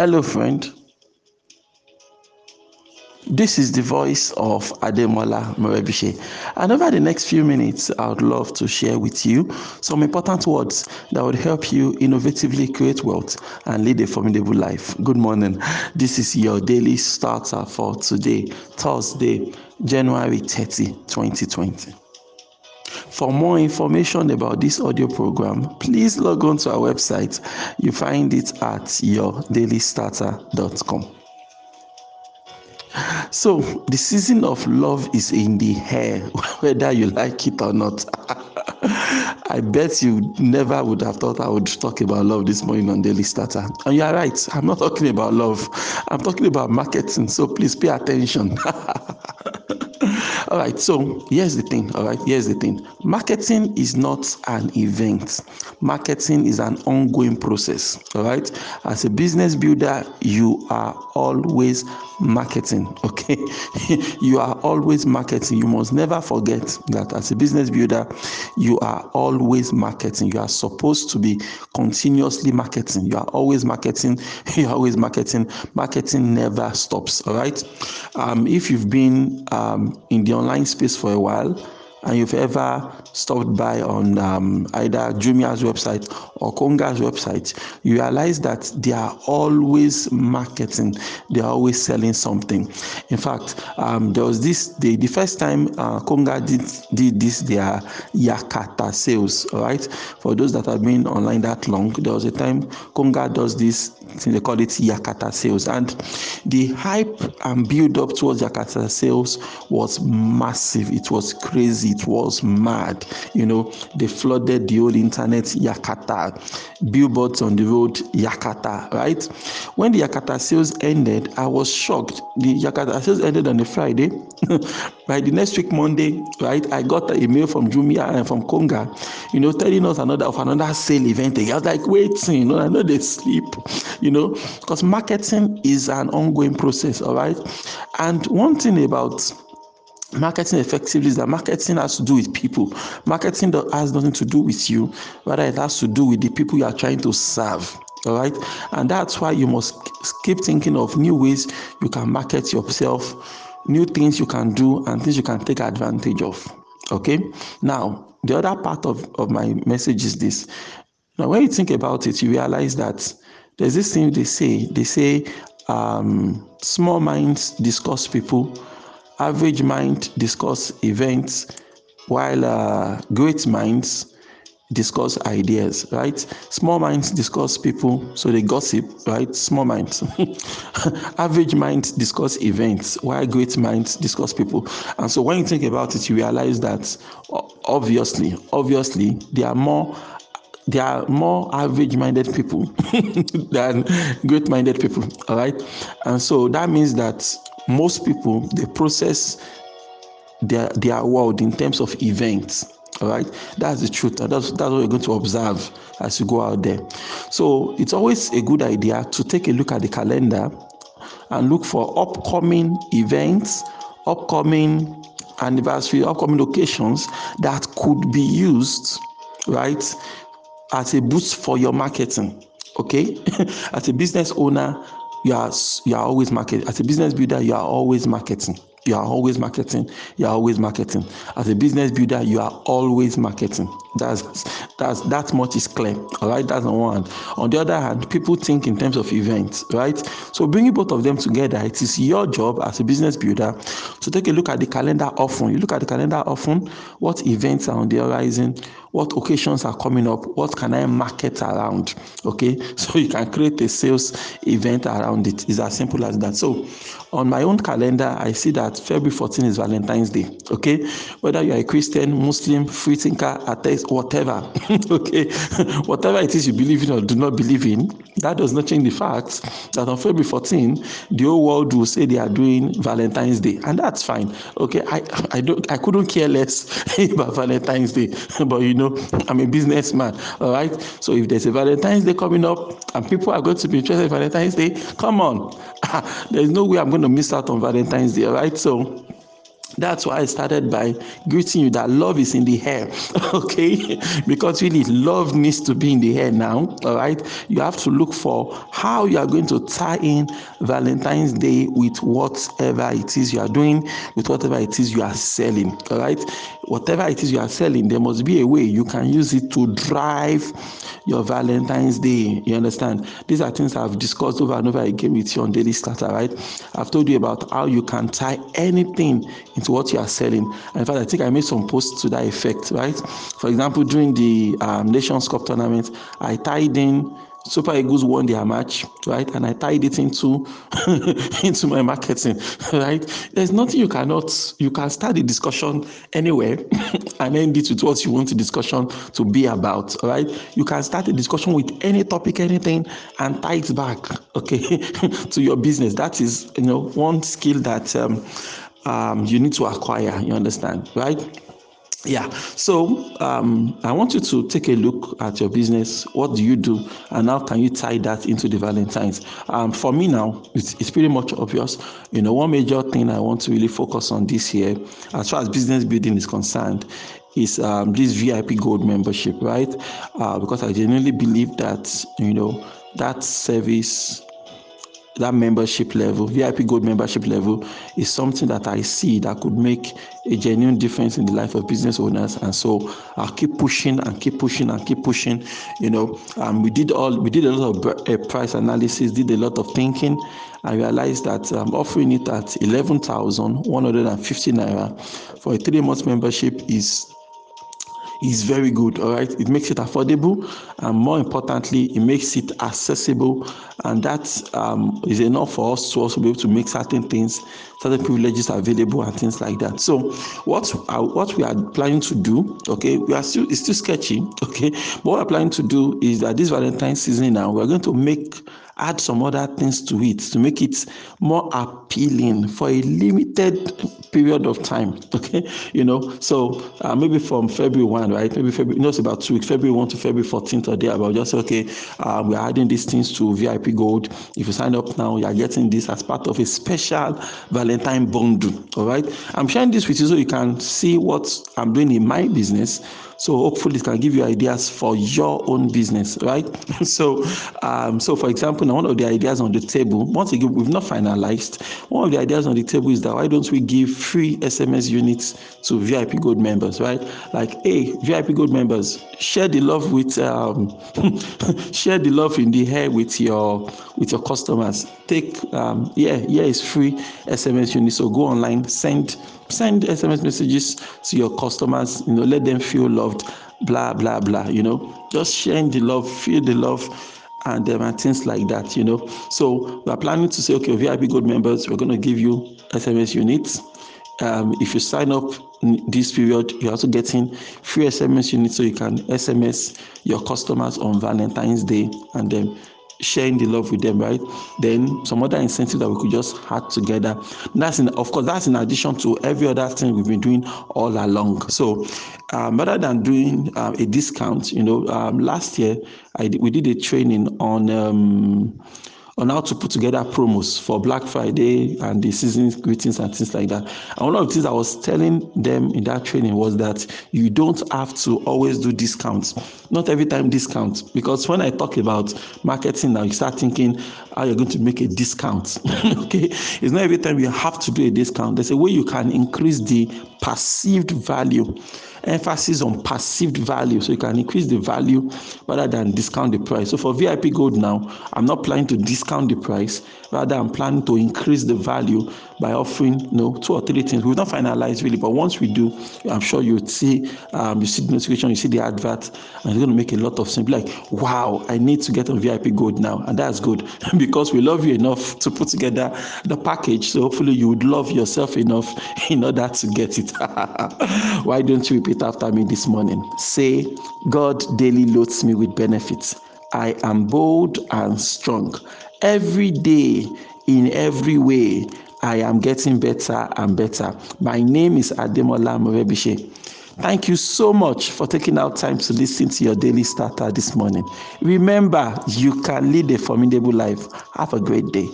Hello, friend. This is the voice of Ademola Morebise. And over the next few minutes, I would love to share with you some important words that would help you innovatively create wealth and lead a formidable life. Good morning. This is your daily starter for today, Thursday, January 30, 2020. For more information about this audio program, please log on to our website. You find it at yourdailystarter.com. So, the season of love is in the air, whether you like it or not. I bet you never would have thought I would talk about love this morning on Daily Starter. And you are right, I'm not talking about love, I'm talking about marketing. So, please pay attention. all right so here's the thing all right here's the thing. Marketing is not an event. Marketing is an ongoing process all right? As a business builder you are always marketing okay? You are always marketing. You must never forget that as a business builder you are always marketing. You are supposed to be continuously marketing. You are always marketing you are always marketing. Marketing never stops all right? Um, if you've been um, in the online space for a while and you've ever stopped by on um, either Jumia's website or Konga's website, you realize that they are always marketing, they are always selling something. In fact, um, there was this the, the first time uh, Konga did, did this, their Yakata sales. All right, for those that have been online that long, there was a time Konga does this they call it Yakata sales. And the hype and build up towards Yakata sales was massive. It was crazy. It was mad. You know, they flooded the whole internet Yakata, billboards on the road Yakata, right? When the Yakata sales ended, I was shocked. The Yakata sales ended on a Friday. By the next week, Monday, right, I got an email from Jumia and from Konga, you know, telling us another of another sale event. I was like, waiting, you know, I know they sleep you know, because marketing is an ongoing process, all right. And one thing about marketing effectively is that marketing has to do with people. Marketing has nothing to do with you. Rather it has to do with the people you are trying to serve all right? And that's why you must keep thinking of new ways you can market yourself new things you can do and things you can take advantage of okay? Now the other part of, of my message is this. Now when you think about it you realize that there's this thing they say. They say um, small minds discuss people average mind discuss events while uh, great minds discuss ideas right? Small minds discuss people so they gossip right? Small minds. Average minds discuss events while great minds discuss people. And so when you think about it you realize that obviously obviously there are more there are more average minded people than great minded people all right? And so that means that most people they process their their world in terms of events all right that's the truth that's that's what you're going to observe as you go out there. So it's always a good idea to take a look at the calendar and look for upcoming events upcoming anniversary upcoming occasions that could be used right as a boost for your marketing okay? As a business owner you are you are always marketing as a business builder you are always marketing. You are always marketing you are always marketing. As a business builder you are always marketing that's that's that much is clear all right? That's on one. Hand on the other hand people think in terms of events right? So bringing both of them together it is your job as a business builder to take a look at the calendar often. You look at the calendar often what events are on the horizon what occasions are coming up what can i market around okay? So you can create a sales event around it. It's as simple as that. So on my own calendar i see that february 14 is valentine's day okay? Whether you are a christian muslim free thinker atheist whatever. Okay. Whatever it is you believe in or do not believe in that does not change the fact that on february 14 the whole world will say they are doing valentine's day and that's fine. Okay. I i don't i couldn't care less about valentine's day but you know i'm a businessman all right? So if there's a valentine's day coming up and people are going to be interested in valentine's day come on. There's no way i'm going to miss out on valentine's day all right? So that's why I started by greeting you that love is in the air, okay? because really, love needs to be in the air now, all right? You have to look for how you are going to tie in Valentine's Day with whatever it is you are doing, with whatever it is you are selling, all right? Whatever it is you are selling, there must be a way you can use it to drive your Valentine's Day. You understand? These are things I've discussed over and over again with you on Daily Starter, right? I've told you about how you can tie anything into what you are selling. And in fact, I think I made some posts to that effect, right? For example, during the um, Nations Cup tournament, I tied in Super Eagles won their match, right? And I tied it into into my marketing, right? There's nothing you cannot you can start the discussion anywhere and end it with what you want the discussion to be about, right? You can start a discussion with any topic, anything, and tie it back, okay, to your business. That is, you know, one skill that um, um, you need to acquire. You understand, right? yeah so um, i want you to take a look at your business what do you do and how can you tie that into the valentines um, for me now it's, it's pretty much obvious you know one major thing i want to really focus on this year as far as business building is concerned is um, this vip gold membership right uh, because i genuinely believe that you know that service that membership level, VIP Gold membership level, is something that I see that could make a genuine difference in the life of business owners. And so I'll keep pushing and keep pushing and keep pushing. You know, um, we did all we did a lot of uh, price analysis, did a lot of thinking. I realized that I'm offering it at eleven thousand one hundred and fifty naira for a three month membership is is very good all right? It makes it affordable and more importantly it makes it accessible and that um, is enough for us to also be able to make certain things certain privileges available and things like that. So what uh, what we are planning to do okay we are still it's still sketchy okay? But what we're planning to do is that this valentine season now we're going to make add some other things to it to make it more appealing for a limited period of time okay? You know so uh, maybe from february 1 right? Maybe february you know it's about two weeks february 1 to february 14th or there about just say, okay uh, we're adding these things to vip gold. If you sign up now you're getting this as part of a special valentine bundle all right? I'm sharing this with you so you can see what i'm doing in my business so hopefully it can give you ideas for your own business, right? so, um, so for example, now one of the ideas on the table, once again, we've not finalized. One of the ideas on the table is that why don't we give free SMS units to VIP Gold members, right? Like, hey, VIP Gold members, share the love with, um, share the love in the air with your with your customers. Take, um, yeah, yeah, it's free SMS units. So go online, send send SMS messages to your customers, you know, let them feel loved, blah, blah, blah, you know, just sharing the love, feel the love and um, and things like that, you know. So we are planning to say, okay, VIP Gold members, we're going to give you SMS units. Um, if you sign up this period, you're also getting free SMS units so you can SMS your customers on Valentine's Day and then sharing the love with them, right? Then some other incentive that we could just add together. That's in, of course, that's in addition to every other thing we've been doing all along. So, um, rather than doing uh, a discount, you know, um, last year I we did a training on. Um, on how to put together promos for Black Friday and the season greetings and things like that. And one of the things I was telling them in that training was that you don't have to always do discounts. Not every time discounts. Because when I talk about marketing now, you start thinking how you're going to make a discount. okay. It's not every time you have to do a discount. There's a way you can increase the perceived value emphasis on perceived value so you can increase the value rather than discount the price so for vip gold now i'm not planning to discount the price rather i'm planning to increase the value by offering you know two or three things. We've not finalized really but once we do i'm sure you'll see um, you see the notification you see the advert and it's going to make a lot of sense. Like wow i need to get on vip gold now and that's good because we love you enough to put together the package. So hopefully you would love yourself enough in order to get it. Why don't you repeat after me this morning? Say god daily loads me with benefits i am bold and strong every day in every way I am getting better and better. My name is Ademola Morebise. Thank you so much for taking out time to listen to your daily starter this morning. Remember, you can lead a formidable life. Have a great day.